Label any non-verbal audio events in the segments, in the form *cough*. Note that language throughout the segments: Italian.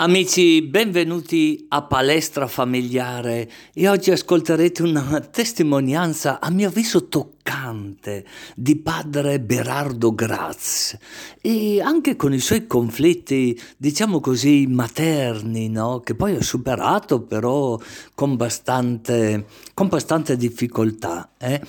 Amici, benvenuti a Palestra Familiare e oggi ascolterete una testimonianza a mio avviso toccante di padre Berardo Graz e anche con i suoi conflitti, diciamo così, materni, no? che poi ha superato però con bastante, con bastante difficoltà. Eh?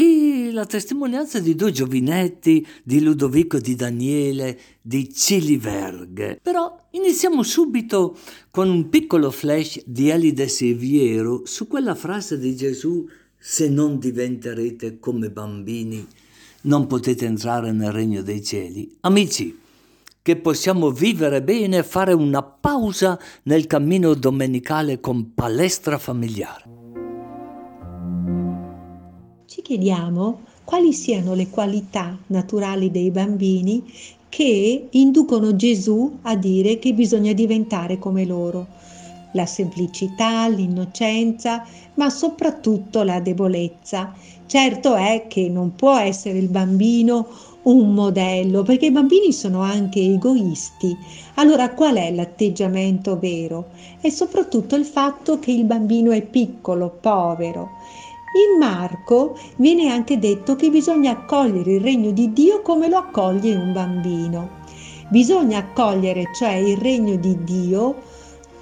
E la testimonianza di due giovinetti, di Ludovico e di Daniele, di Ciliverghe. Però iniziamo subito con un piccolo flash di Elide Seviero su quella frase di Gesù se non diventerete come bambini non potete entrare nel regno dei cieli. Amici, che possiamo vivere bene e fare una pausa nel cammino domenicale con palestra familiare ci chiediamo quali siano le qualità naturali dei bambini che inducono Gesù a dire che bisogna diventare come loro. La semplicità, l'innocenza, ma soprattutto la debolezza. Certo è che non può essere il bambino un modello, perché i bambini sono anche egoisti. Allora qual è l'atteggiamento vero? È soprattutto il fatto che il bambino è piccolo, povero in Marco viene anche detto che bisogna accogliere il regno di Dio come lo accoglie un bambino. Bisogna accogliere cioè il regno di Dio,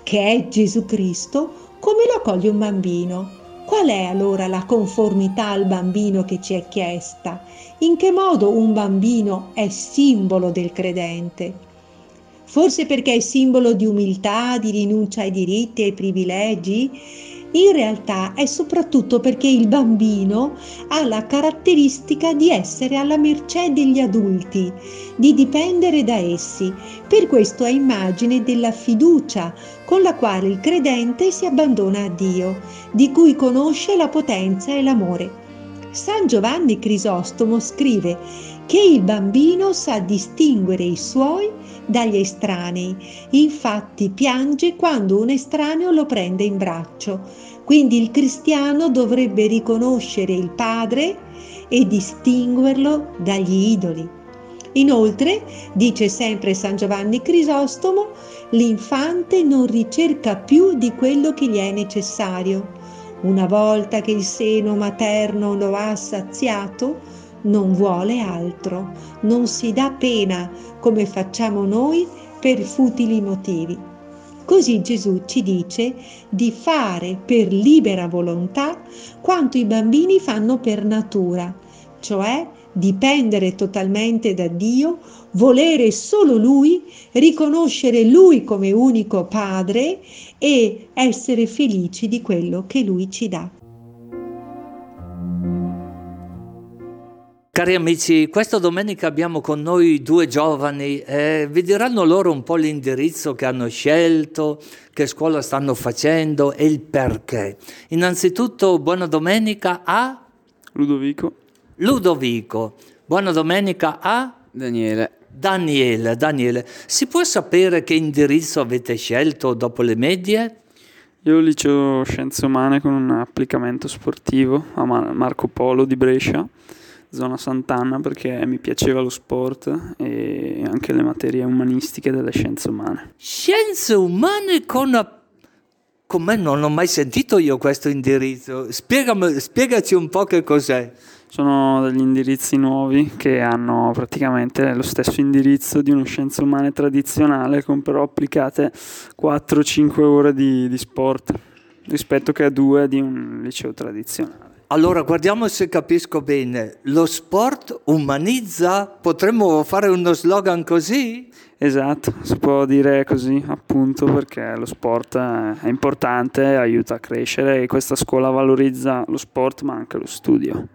che è Gesù Cristo, come lo accoglie un bambino. Qual è allora la conformità al bambino che ci è chiesta? In che modo un bambino è simbolo del credente? Forse perché è simbolo di umiltà, di rinuncia ai diritti e ai privilegi? In realtà è soprattutto perché il bambino ha la caratteristica di essere alla mercé degli adulti, di dipendere da essi. Per questo è immagine della fiducia con la quale il credente si abbandona a Dio, di cui conosce la potenza e l'amore. San Giovanni Crisostomo scrive che il bambino sa distinguere i suoi dagli estranei, infatti piange quando un estraneo lo prende in braccio. Quindi il cristiano dovrebbe riconoscere il padre e distinguerlo dagli idoli. Inoltre, dice sempre San Giovanni Crisostomo, l'infante non ricerca più di quello che gli è necessario. Una volta che il seno materno lo ha saziato, non vuole altro, non si dà pena come facciamo noi per futili motivi. Così Gesù ci dice di fare per libera volontà quanto i bambini fanno per natura, cioè dipendere totalmente da Dio, volere solo Lui, riconoscere Lui come unico Padre e essere felici di quello che Lui ci dà. Cari amici, questa domenica abbiamo con noi due giovani, eh, vi diranno loro un po' l'indirizzo che hanno scelto, che scuola stanno facendo e il perché. Innanzitutto buona domenica a Ludovico. Ludovico. Buona domenica a Daniele. Daniele, Daniele. Si può sapere che indirizzo avete scelto dopo le medie? Io liceo Scienze Umane con un applicamento sportivo a Marco Polo di Brescia zona Sant'Anna perché mi piaceva lo sport e anche le materie umanistiche delle scienze umane. Scienze umane con... Come non ho mai sentito io questo indirizzo? Spiegami, spiegaci un po' che cos'è. Sono degli indirizzi nuovi che hanno praticamente lo stesso indirizzo di uno scienze umane tradizionale con però applicate 4-5 ore di, di sport rispetto che a due di un liceo tradizionale. Allora, guardiamo se capisco bene. Lo sport umanizza? Potremmo fare uno slogan così? Esatto, si può dire così appunto perché lo sport è importante, aiuta a crescere e questa scuola valorizza lo sport ma anche lo studio.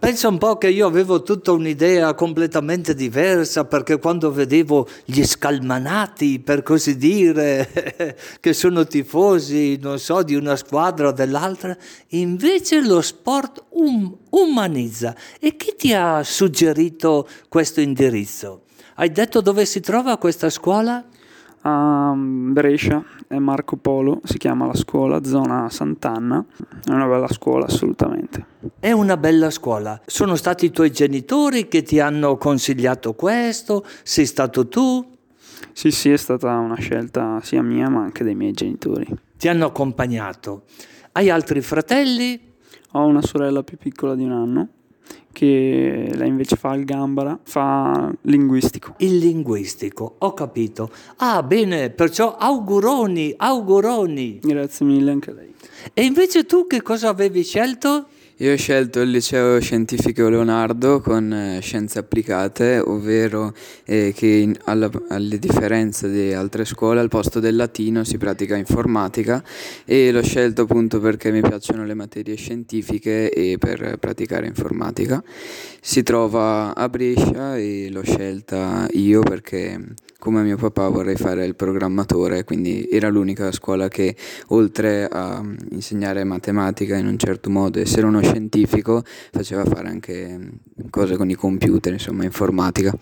Pensa un po' che io avevo tutta un'idea completamente diversa perché quando vedevo gli scalmanati, per così dire, *laughs* che sono tifosi, non so, di una squadra o dell'altra, invece lo sport um- umanizza. E chi ti ha suggerito questo indirizzo? Hai detto dove si trova questa scuola? A Brescia è Marco Polo, si chiama la scuola, zona Sant'Anna, è una bella scuola assolutamente. È una bella scuola. Sono stati i tuoi genitori che ti hanno consigliato questo? Sei stato tu? Sì, sì, è stata una scelta sia mia ma anche dei miei genitori. Ti hanno accompagnato. Hai altri fratelli? Ho una sorella più piccola di un anno che lei invece fa il gambara, fa linguistico. Il linguistico, ho capito. Ah, bene, perciò auguroni, auguroni. Grazie mille anche a lei. E invece tu che cosa avevi scelto? Io ho scelto il liceo scientifico Leonardo con eh, scienze applicate, ovvero eh, che in, alla, alle differenze di altre scuole al posto del latino si pratica informatica e l'ho scelto appunto perché mi piacciono le materie scientifiche e per praticare informatica. Si trova a Brescia e l'ho scelta io perché come mio papà vorrei fare il programmatore, quindi era l'unica scuola che oltre a insegnare matematica in un certo modo, essere uno scientifico, faceva fare anche cose con i computer, insomma informatica.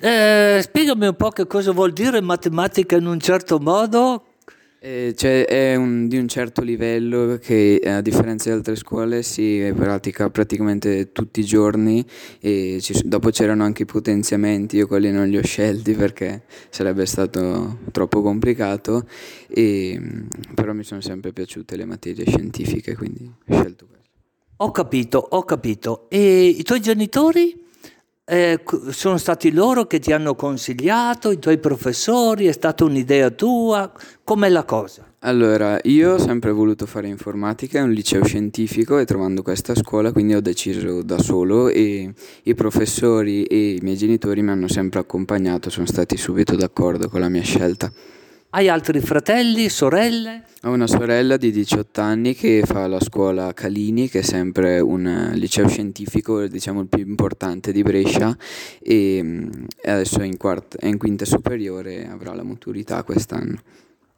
Eh, spiegami un po' che cosa vuol dire matematica in un certo modo. Eh, cioè è un, di un certo livello che a differenza di altre scuole si pratica praticamente tutti i giorni e ci, dopo c'erano anche i potenziamenti, io quelli non li ho scelti perché sarebbe stato troppo complicato, e, però mi sono sempre piaciute le materie scientifiche quindi ho scelto questo. Ho capito, ho capito. E i tuoi genitori? Eh, sono stati loro che ti hanno consigliato, i tuoi professori, è stata un'idea tua? Com'è la cosa? Allora, io ho sempre voluto fare informatica, è un liceo scientifico e trovando questa scuola quindi ho deciso da solo e i professori e i miei genitori mi hanno sempre accompagnato, sono stati subito d'accordo con la mia scelta. Hai altri fratelli, sorelle? Ho una sorella di 18 anni che fa la scuola Calini, che è sempre un liceo scientifico, diciamo il più importante di Brescia, e adesso è in, quarta, è in quinta superiore, avrà la maturità quest'anno.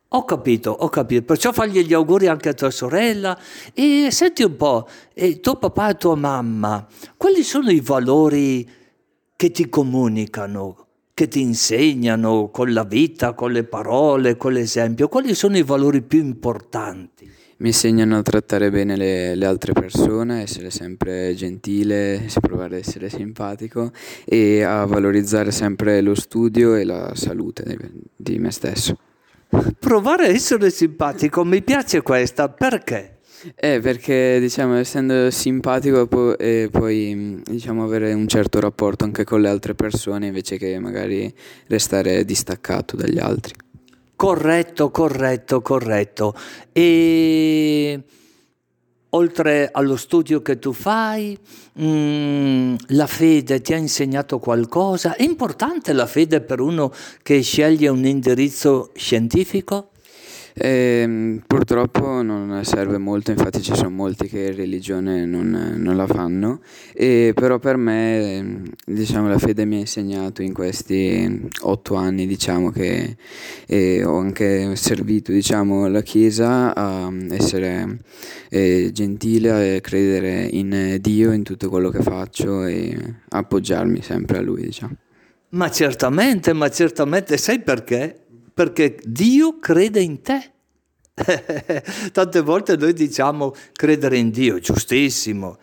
Ho capito, ho capito, perciò fagli gli auguri anche a tua sorella e senti un po', eh, tuo papà e tua mamma, quali sono i valori che ti comunicano? Che ti insegnano con la vita, con le parole, con l'esempio? Quali sono i valori più importanti? Mi insegnano a trattare bene le, le altre persone, essere sempre gentile, provare ad essere simpatico e a valorizzare sempre lo studio e la salute di, di me stesso. Provare a essere simpatico, mi piace questa, perché? Eh, perché diciamo, essendo simpatico pu- e poi diciamo, avere un certo rapporto anche con le altre persone invece che magari restare distaccato dagli altri. Corretto, corretto, corretto. E oltre allo studio che tu fai, mh, mm, la fede ti ha insegnato qualcosa? È importante la fede per uno che sceglie un indirizzo scientifico? Eh, purtroppo non serve molto, infatti ci sono molti che religione non, non la fanno, e però per me diciamo, la fede mi ha insegnato in questi otto anni diciamo, che ho anche servito diciamo, la Chiesa a essere eh, gentile, a credere in Dio, in tutto quello che faccio e appoggiarmi sempre a Lui. Diciamo. Ma certamente, ma certamente, sai perché? Perché Dio crede in te. *laughs* Tante volte noi diciamo credere in Dio, giustissimo,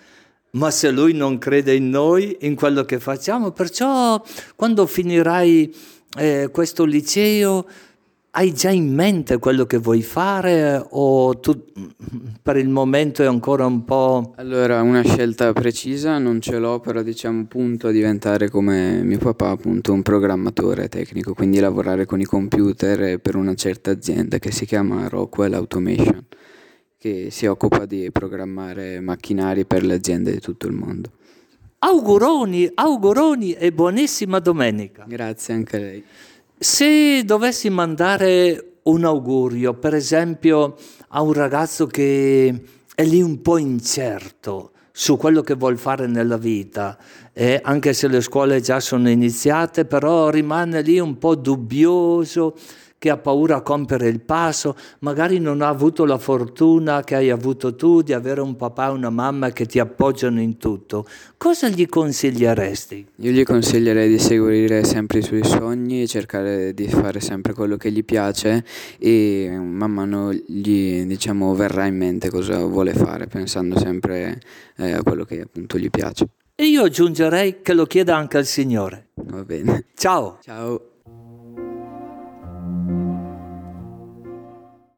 ma se Lui non crede in noi, in quello che facciamo, perciò quando finirai eh, questo liceo hai già in mente quello che vuoi fare o tu per il momento è ancora un po'... Allora, una scelta precisa non ce l'ho, però diciamo punto a diventare come mio papà, appunto un programmatore tecnico, quindi lavorare con i computer per una certa azienda che si chiama Rockwell Automation, che si occupa di programmare macchinari per le aziende di tutto il mondo. Auguroni, auguroni e buonissima domenica. Grazie anche a lei. Se dovessi mandare un augurio, per esempio, a un ragazzo che è lì un po' incerto su quello che vuol fare nella vita, eh, anche se le scuole già sono iniziate, però rimane lì un po' dubbioso, che ha paura a compiere il passo, magari non ha avuto la fortuna che hai avuto tu di avere un papà e una mamma che ti appoggiano in tutto, cosa gli consiglieresti? Io gli consiglierei di seguire sempre i suoi sogni, cercare di fare sempre quello che gli piace e man mano gli diciamo, verrà in mente cosa vuole fare, pensando sempre eh, a quello che appunto gli piace. E io aggiungerei che lo chieda anche al Signore. Va bene. Ciao. Ciao.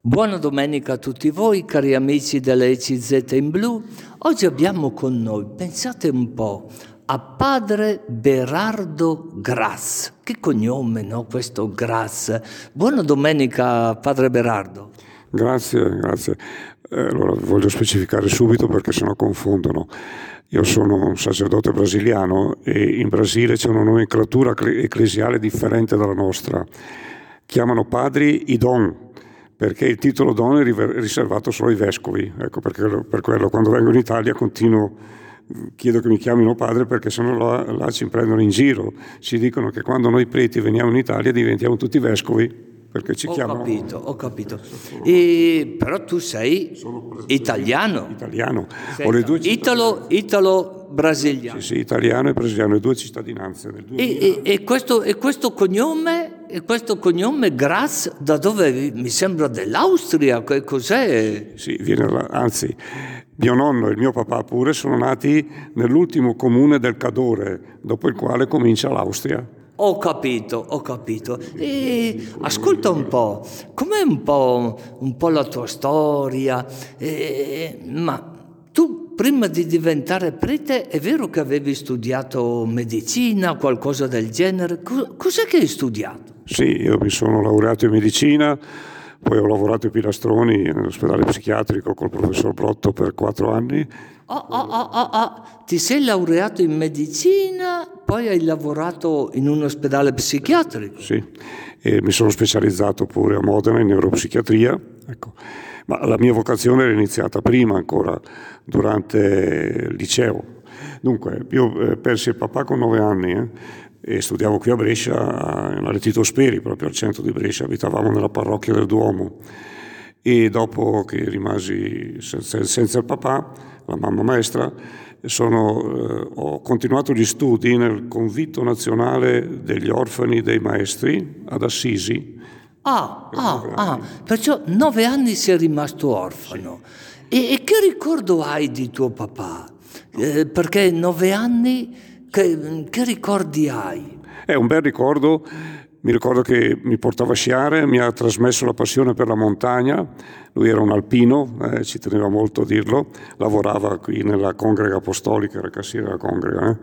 Buona domenica a tutti voi, cari amici della ECZ in blu. Oggi abbiamo con noi, pensate un po', a padre Berardo Graz. Che cognome, no, questo Graz. Buona domenica, padre Berardo. Grazie, grazie. Eh, allora, voglio specificare subito perché sennò confondono. Io sono un sacerdote brasiliano e in Brasile c'è una nomenclatura ecclesiale differente dalla nostra. Chiamano padri i don, perché il titolo don è riservato solo ai vescovi. Ecco perché per quello quando vengo in Italia continuo, chiedo che mi chiamino padre perché sennò là, là ci prendono in giro. Ci dicono che quando noi preti veniamo in Italia diventiamo tutti vescovi perché ci ho chiamano... Ho capito, ho capito. E, però tu sei italiano. Italiano. Sei ho le due Italo, Italo brasiliano. Sì, sì, italiano e brasiliano, le due cittadinanze. E, e, e, questo, e, questo, cognome, e questo cognome Graz, da dove mi sembra dell'Austria, che cos'è? Sì, viene da, anzi, mio nonno e il mio papà pure sono nati nell'ultimo comune del Cadore, dopo il quale comincia l'Austria. Ho capito, ho capito. E ascolta un po', com'è un po', un po la tua storia? E, ma tu prima di diventare prete è vero che avevi studiato medicina, qualcosa del genere? Cos'è che hai studiato? Sì, io mi sono laureato in medicina, poi ho lavorato ai Pilastroni nell'ospedale psichiatrico col professor Brotto per quattro anni. Oh, oh, oh, oh, oh. Ti sei laureato in medicina, poi hai lavorato in un ospedale psichiatrico? Sì, e mi sono specializzato pure a Modena in neuropsichiatria. Ecco. Ma la mia vocazione era iniziata prima ancora, durante il liceo. Dunque, io eh, persi il papà con nove anni, eh, e studiavo qui a Brescia, alla Tito Speri, proprio al centro di Brescia, abitavamo nella parrocchia del Duomo e dopo che rimasi senza, senza il papà, la mamma maestra, sono, eh, ho continuato gli studi nel convitto nazionale degli orfani dei maestri ad Assisi. Ah, ah, ah, perciò nove anni sei rimasto orfano. Sì. E, e, che ricordo hai di tuo papà? Eh, perché nove anni che, che ricordi hai? È un bel ricordo, mi ricordo che mi portava a sciare, mi ha trasmesso la passione per la montagna, lui era un alpino, eh, ci teneva molto a dirlo, lavorava qui nella congrega apostolica, era cassiere della congrega, eh?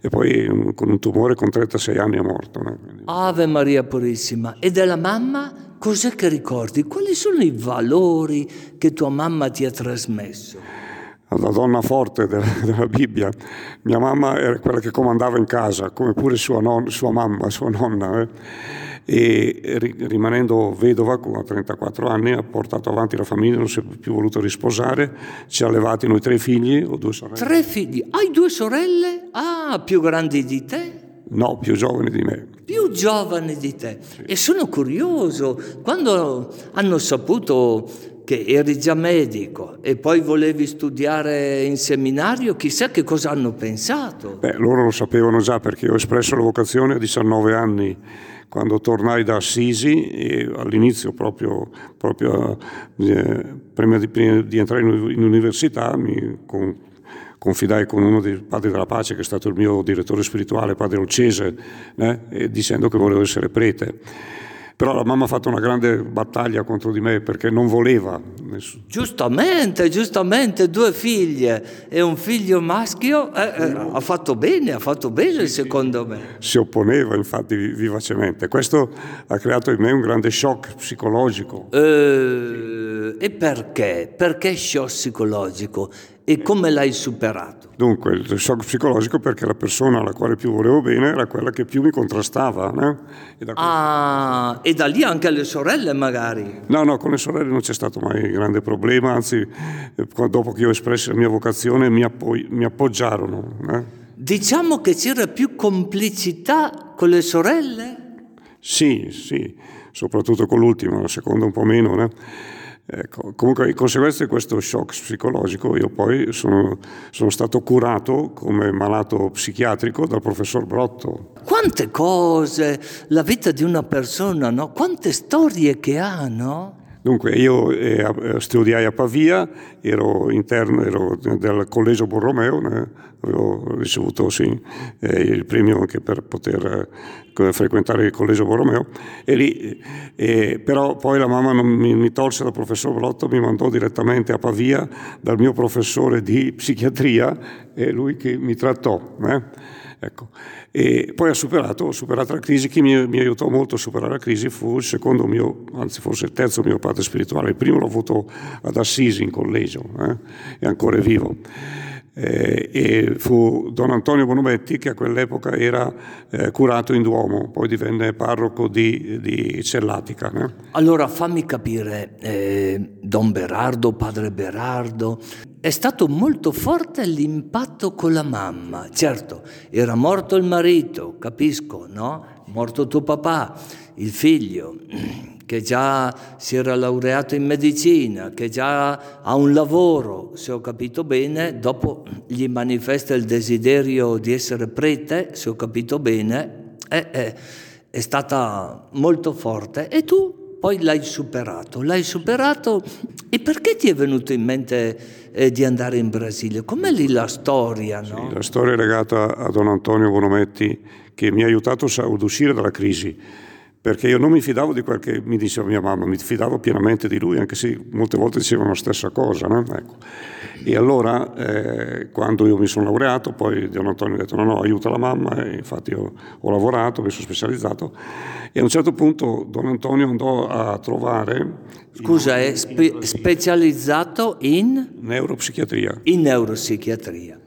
e poi um, con un tumore con 36 anni è morto. Eh? Ave Maria Purissima, e della mamma cos'è che ricordi? Quali sono i valori che tua mamma ti ha trasmesso? La donna forte della, *laughs* della, Bibbia. Mia mamma era quella che comandava in casa, come pure sua, non, sua mamma, sua nonna. Eh? E rimanendo vedova con 34 anni ha portato avanti la famiglia, non si è più voluto risposare, ci ha levati noi tre figli o due sorelle. Tre figli? Hai due sorelle? Ah, più grandi di te? No, più giovani di me. Più giovani di te. Sì. E sono curioso, quando hanno saputo che eri già medico e poi volevi studiare in seminario, chissà che cosa hanno pensato. Beh, loro lo sapevano già perché ho espresso la vocazione a 19 anni quando tornai da Assisi e all'inizio proprio, proprio eh, prima, di, prima, di, entrare in, in università mi con, confidai con uno dei padri della pace che è stato il mio direttore spirituale, padre Olcese, eh, dicendo che volevo essere prete. Però la mamma ha fatto una grande battaglia contro di me perché non voleva. Nessuno. Giustamente, giustamente, due figlie e un figlio maschio, eh, eh, ha fatto bene, ha fatto bene secondo me. Si opponeva infatti vivacemente. Questo ha creato in me un grande shock psicologico. Eh, e perché? Perché shock psicologico? E come l'hai superato? Dunque, il shock psicologico perché la persona alla quale più volevo bene era quella che più mi contrastava. No? E ah, e da lì anche le sorelle magari? No, no, con le sorelle non c'è stato mai grande problema, anzi, eh, dopo che io ho espresso la mia vocazione mi, appo- mi appoggiarono. Eh? Diciamo che c'era più complicità con le sorelle? Sì, sì, soprattutto con l'ultima, la seconda un po' meno. No? Ecco, comunque, in conseguenza di questo shock psicologico, io poi sono, sono, stato curato come malato psichiatrico dal professor Brotto. Quante cose, la vita di una persona, no? Quante storie che ha, no? Dunque, io eh, studiai a Pavia, ero interno, ero del Collegio Borromeo, eh, avevo ricevuto sì, eh, il premio anche per poter eh, frequentare il Collegio Borromeo, e lì, eh, però poi la mamma mi, mi tolse dal professor Blotto, mi mandò direttamente a Pavia dal mio professore di psichiatria, e lui che mi trattò. Ecco. E poi ha superato, superato la crisi, chi mi, mi, aiutò molto a superare la crisi fu il secondo mio, anzi forse il terzo mio padre spirituale, il primo l'ho avuto ad Assisi in collegio, eh? è ancora vivo. Eh, e fu Don Antonio Bonometti che a quell'epoca era eh, curato in Duomo, poi divenne parroco di, di Cellatica. Eh? Allora fammi capire, eh, Don Berardo, padre Berardo, è stato molto forte l'impatto con la mamma. Certo, era morto il marito, capisco, no? Morto tuo papà, il figlio che già si era laureato in medicina, che già ha un lavoro, se ho capito bene, dopo gli manifesta il desiderio di essere prete, se ho capito bene, è, è, è stata molto forte e tu poi l'hai superato, l'hai superato e perché ti è venuto in mente eh, di andare in Brasile? Com'è lì la storia? No? Sì, la storia è legata a Don Antonio Bonometti che mi ha aiutato ad uscire dalla crisi perché io non mi fidavo di quel che mi diceva mia mamma, mi fidavo pienamente di lui, anche se molte volte dicevano la stessa cosa. No? Ecco. E allora, eh, quando io mi sono laureato, poi Don Antonio ha detto no, no, aiuta la mamma, e infatti io ho lavorato, mi sono specializzato, e a un certo punto Don Antonio andò a trovare... Scusa, è spe- specializzato in? Neuropsichiatria. In neuropsichiatria.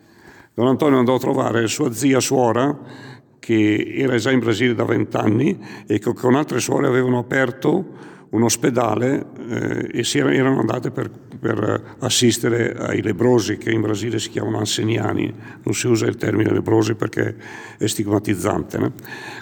Don Antonio andò a trovare sua zia suora, che era già in Brasile da vent'anni e che con altre suore avevano aperto un ospedale eh, e si erano andate per, per, assistere ai lebrosi che in Brasile si chiamano anseniani, non si usa il termine lebrosi perché è stigmatizzante. Né?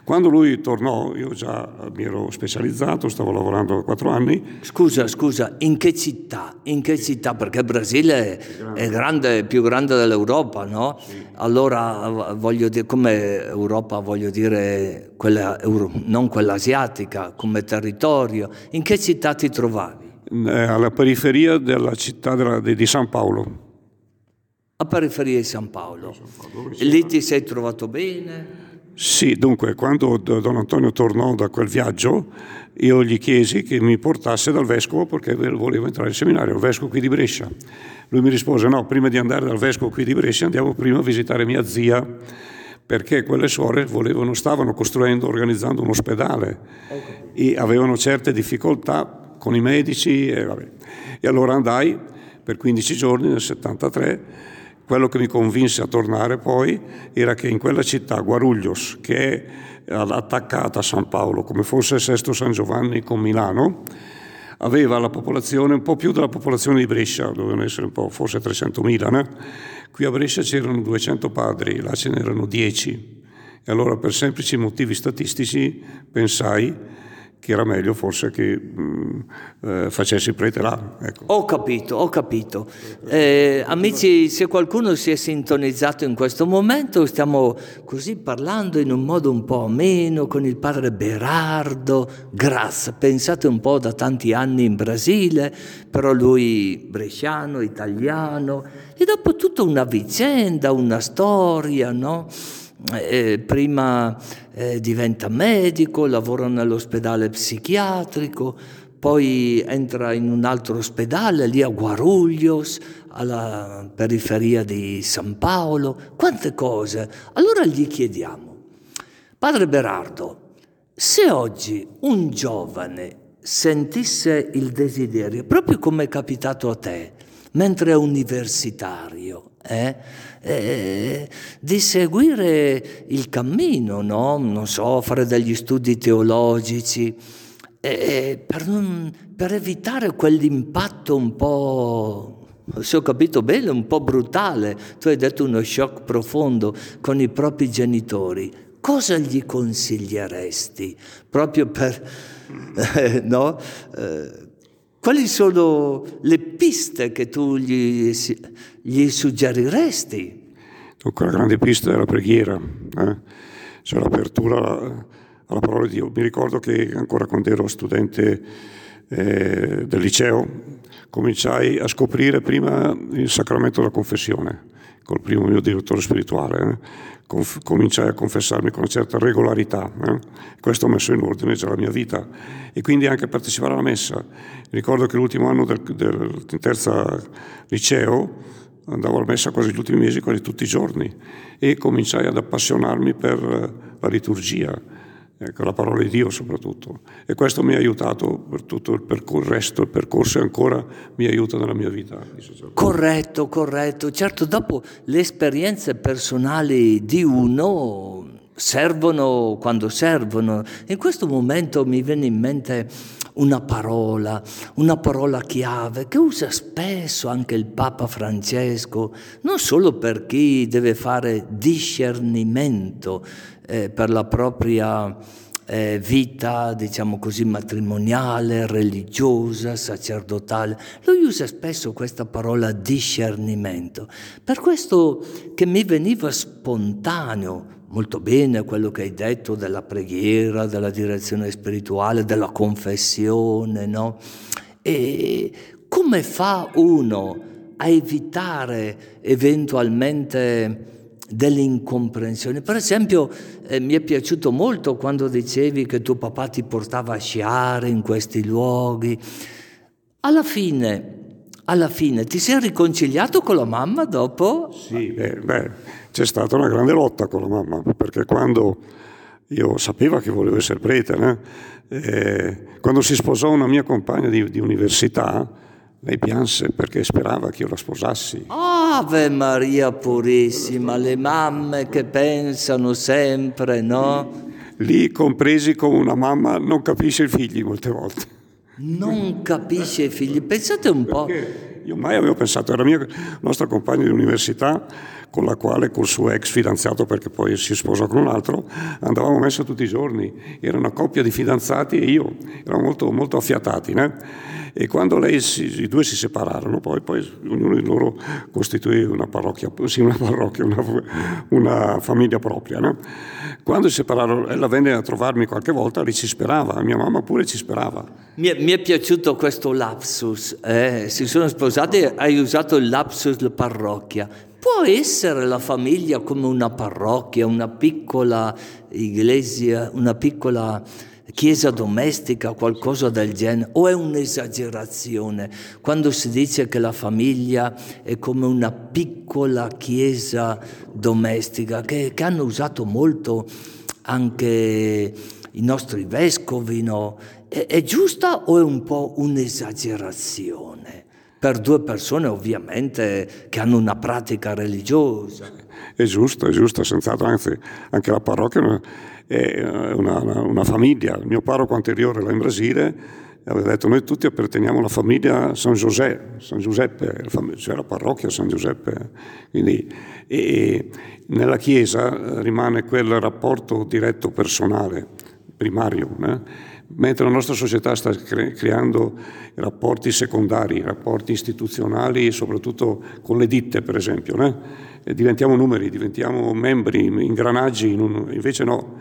Quando lui tornò, io già mi ero specializzato, stavo lavorando da quattro anni. Scusa, scusa, in che città? In che città? Perché il Brasile è grande, è più grande dell'Europa, no? Sì. Allora voglio dire, come Europa voglio dire quella, non quella asiatica come territorio in che città ti trovavi? Eh, alla periferia della città della, di, di San Paolo. A periferia di San Paolo. San Paolo Lì ti sei trovato bene? Sì, dunque, quando Don Antonio tornò da quel viaggio, io gli chiesi che mi portasse dal vescovo perché volevo entrare in seminario, il vescovo qui di Brescia. Lui mi rispose: No, prima di andare dal vescovo qui di Brescia andiamo prima a visitare mia zia perché quelle suore volevano, stavano costruendo, organizzando un ospedale okay. e avevano certe difficoltà con i medici e, e, allora andai per 15 giorni nel 73. Quello che mi convinse a tornare poi era che in quella città, Guarulhos, che è attaccata a San Paolo, come fosse Sesto San Giovanni con Milano, aveva la popolazione un po' più della popolazione di Brescia, dovevano essere un po', forse 300.000, né? Qui a Brescia c'erano 200 padri, là ce n'erano 10. E allora per semplici motivi statistici pensai che era meglio forse che mm, eh, facessi prete là. Ecco. Ho capito, ho capito. Eh, amici, se qualcuno si è sintonizzato in questo momento, stiamo così parlando in un modo un po' ameno con il padre Berardo Grass. Pensate un po' da tanti anni in Brasile, però lui bresciano, italiano, e dopo tutta una vicenda, una storia, no? Eh, prima eh, diventa medico, lavora nell'ospedale psichiatrico, poi entra in un altro ospedale lì a Guarulhos, alla periferia di San Paolo, quante cose. Allora gli chiediamo, padre Berardo, se oggi un giovane sentisse il desiderio, proprio come è capitato a te, mentre è universitario, eh, eh, di seguire il cammino, no? non so, fare degli studi teologici, eh, per, non, per evitare quell'impatto un po' se ho capito bene, un po' brutale. Tu hai detto uno shock profondo con i propri genitori. Cosa gli consiglieresti proprio per, *laughs* eh, no? Quali sono le piste che tu gli, gli suggeriresti? Dunque, la grande pista è la preghiera, eh? cioè l'apertura alla parola di Dio. Mi ricordo che ancora quando ero studente eh, del liceo cominciai a scoprire prima il sacramento della confessione col primo mio direttore spirituale. Eh cominciai a confessarmi con una certa regolarità. Eh? Questo ho messo in ordine già la mia vita e quindi anche partecipare alla messa. Ricordo che l'ultimo anno del, del terza liceo andavo alla messa quasi gli ultimi mesi, quasi tutti i giorni e cominciai ad appassionarmi per la liturgia ecco, la parola di Dio soprattutto. E questo mi ha aiutato per tutto il, percor- il resto, il percorso e ancora mi aiuta nella mia vita. Corretto, corretto. Certo, dopo le esperienze personali di uno servono quando servono. In questo momento mi viene in mente una parola, una parola chiave che usa spesso anche il Papa Francesco, non solo per chi deve fare discernimento eh, per la propria eh, vita, diciamo così, matrimoniale, religiosa, sacerdotale. Lui usa spesso questa parola discernimento. Per questo che mi veniva spontaneo, molto bene quello che hai detto della preghiera, della direzione spirituale, della confessione, no? E come fa uno a evitare eventualmente delle incomprensioni. Per esempio, eh, mi è piaciuto molto quando dicevi che tuo papà ti portava a sciare in questi luoghi. Alla fine, alla fine ti sei riconciliato con la mamma dopo? Sì, beh, beh, c'è stata una grande lotta con la mamma, perché quando io sapevo che volevo essere prete, eh, quando si sposò una mia compagna di, di università, lei pianse perché sperava che io la sposassi. Ave Maria Purissima, le mamme che pensano sempre, no? Lì compresi come una mamma non capisce i figli molte volte. Non capisce i figli. Pensate un po'. Perché io mai avevo pensato, era mia nostra compagna di università con la quale, col suo ex fidanzato, perché poi si sposò con un altro, andavamo messa tutti i giorni. Era una coppia di fidanzati e io, eravamo molto, molto affiatati. Né? E quando lei si, i due si separarono, poi, poi, ognuno di loro costituì una parrocchia, sì, una, parrocchia, una, una famiglia propria. No? Quando si separarono, ella venne a trovarmi qualche volta, lì ci sperava, mia mamma pure ci sperava. Mi è, mi è piaciuto questo lapsus, eh? si sono sposati hai usato il lapsus la parrocchia. Può essere la famiglia come una parrocchia, una piccola iglesia, una piccola chiesa domestica, qualcosa del genere, o è un'esagerazione quando si dice che la famiglia è come una piccola chiesa domestica, che, che hanno usato molto anche i nostri vescovi, no? È, è giusta o è un po' un'esagerazione? Per due persone ovviamente che hanno una pratica religiosa. È giusto, è giusto, senz'altro, anzi anche la parrocchia è una, una, una famiglia. Il mio parroco anteriore là in Brasile aveva detto noi tutti apparteniamo alla famiglia San José, San Giuseppe, cioè la parrocchia San Giuseppe. Quindi, e nella Chiesa eh, rimane quel rapporto diretto personale, primario, né? Mentre la nostra società sta cre- creando rapporti secondari, rapporti istituzionali, soprattutto con le ditte per esempio. Né? diventiamo numeri, diventiamo membri, ingranaggi, in un, invece no,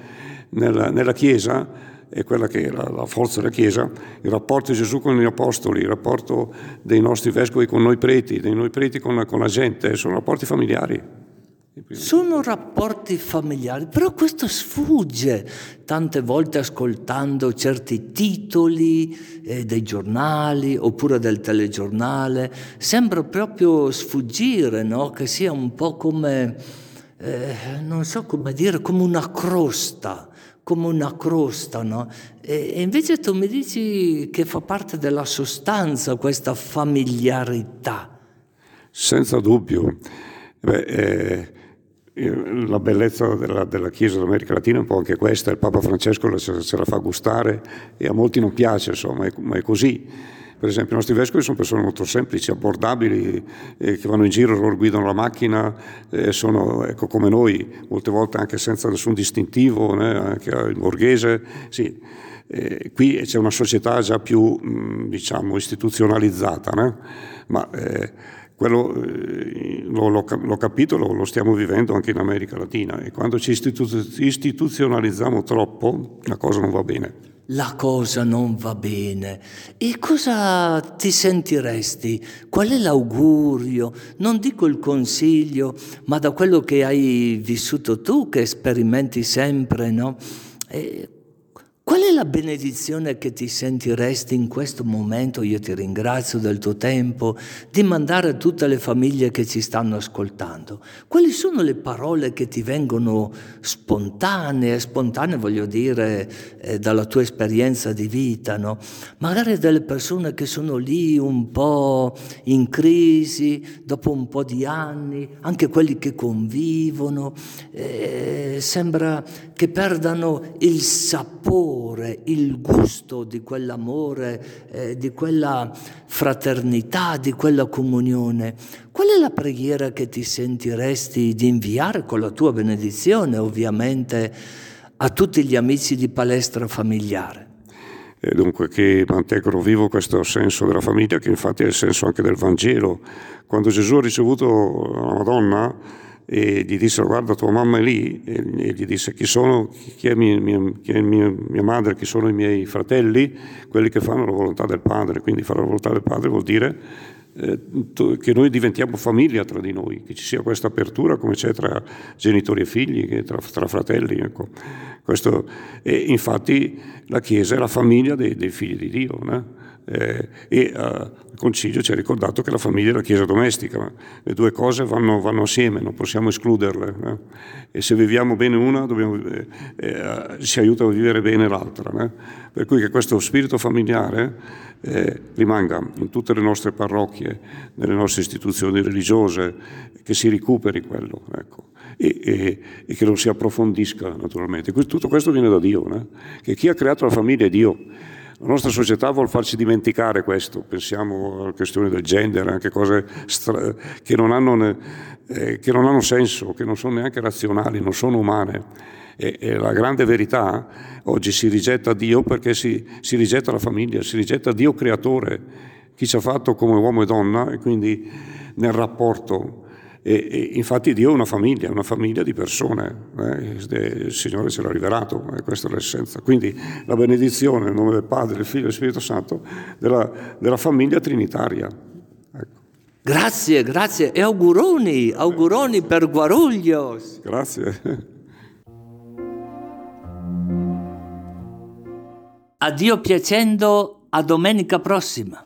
nella, nella Chiesa è quella che è la, la, forza della Chiesa, il rapporto di Gesù con gli Apostoli, il rapporto dei nostri vescovi con noi preti, dei noi preti con, con la gente, sono rapporti familiari. Sono rapporti familiari, però questo sfugge tante volte ascoltando certi titoli eh, dei giornali oppure del telegiornale, sembra proprio sfuggire, no? che sia un po' come, eh, non so come dire, come una crosta, come una crosta, no? E, e invece tu mi dici che fa parte della sostanza questa familiarità. Senza dubbio. Beh, eh la bellezza della, della, Chiesa d'America Latina è un po' anche questa, il Papa Francesco se la fa gustare e a molti non piace, insomma, è, ma è così. Per esempio i nostri vescovi sono persone molto semplici, abbordabili, eh, che vanno in giro, loro guidano la macchina, eh, sono ecco, come noi, molte volte anche senza nessun distintivo, né? anche il borghese. Sì. Eh, qui c'è una società già più, mh, diciamo, istituzionalizzata, né? ma eh, quello eh, l'ho, l'ho, capito, lo, lo, stiamo vivendo anche in America Latina e quando ci istituzionalizziamo troppo la cosa non va bene la cosa non va bene. E cosa ti sentiresti? Qual è l'augurio? Non dico il consiglio, ma da quello che hai vissuto tu, che sperimenti sempre, no? E è la benedizione che ti sentiresti in questo momento? Io ti ringrazio del tuo tempo, di mandare a tutte le famiglie che ci stanno ascoltando. Quali sono le parole che ti vengono spontanee? Spontanee voglio dire eh, dalla tua esperienza di vita, no? Magari delle persone che sono lì un po' in crisi, dopo un po' di anni, anche quelli che convivono, eh, sembra che perdano il sapore sapore, il gusto di quell'amore, eh, di quella fraternità, di quella comunione. Qual è la preghiera che ti sentiresti di inviare con la tua benedizione, ovviamente, a tutti gli amici di palestra familiare? Dunque che mantengono vivo questo senso della famiglia, che infatti è il senso anche del Vangelo. Quando Gesù ha ricevuto la Madonna, e gli disse guarda tua mamma è lì e, gli disse chi sono chi è, mia, mia, chi è mia, mia, madre chi sono i miei fratelli quelli che fanno la volontà del padre quindi fare la volontà del padre vuol dire eh, che noi diventiamo famiglia tra di noi che ci sia questa apertura come c'è tra genitori e figli tra, tra fratelli ecco. Questo, e infatti la Chiesa è la famiglia dei, dei figli di Dio né? Eh, e uh, il Concilio ci ha ricordato che la famiglia è la Chiesa domestica, le due cose vanno, vanno assieme, non possiamo escluderle eh? e se viviamo bene una dobbiamo, eh, eh ci aiuta a vivere bene l'altra. Eh? Per cui che questo spirito familiare eh, rimanga in tutte le nostre parrocchie, nelle nostre istituzioni religiose, che si recuperi quello. Ecco. E, e, e, che lo si approfondisca naturalmente. Tutto questo viene da Dio, né? che chi ha creato la famiglia è Dio. La nostra società vuole farci dimenticare questo, pensiamo alle questioni del gender, anche cose stra- che, non hanno, eh, che, non hanno, senso, che non sono neanche razionali, non sono umane. E, e la grande verità, oggi si rigetta Dio perché si, si rigetta la famiglia, si rigetta Dio creatore, chi ci ha fatto come uomo e donna e quindi nel rapporto e, e, infatti Dio è una famiglia, una famiglia di persone, eh? il Signore ce l'ha rivelato, eh? questa è l'essenza. Quindi la benedizione nel nome del Padre, del Figlio e del Spirito Santo della, della famiglia trinitaria. Ecco. Grazie, grazie e auguroni, auguroni per Guaruglios. Grazie. A Dio piacendo, a domenica prossima.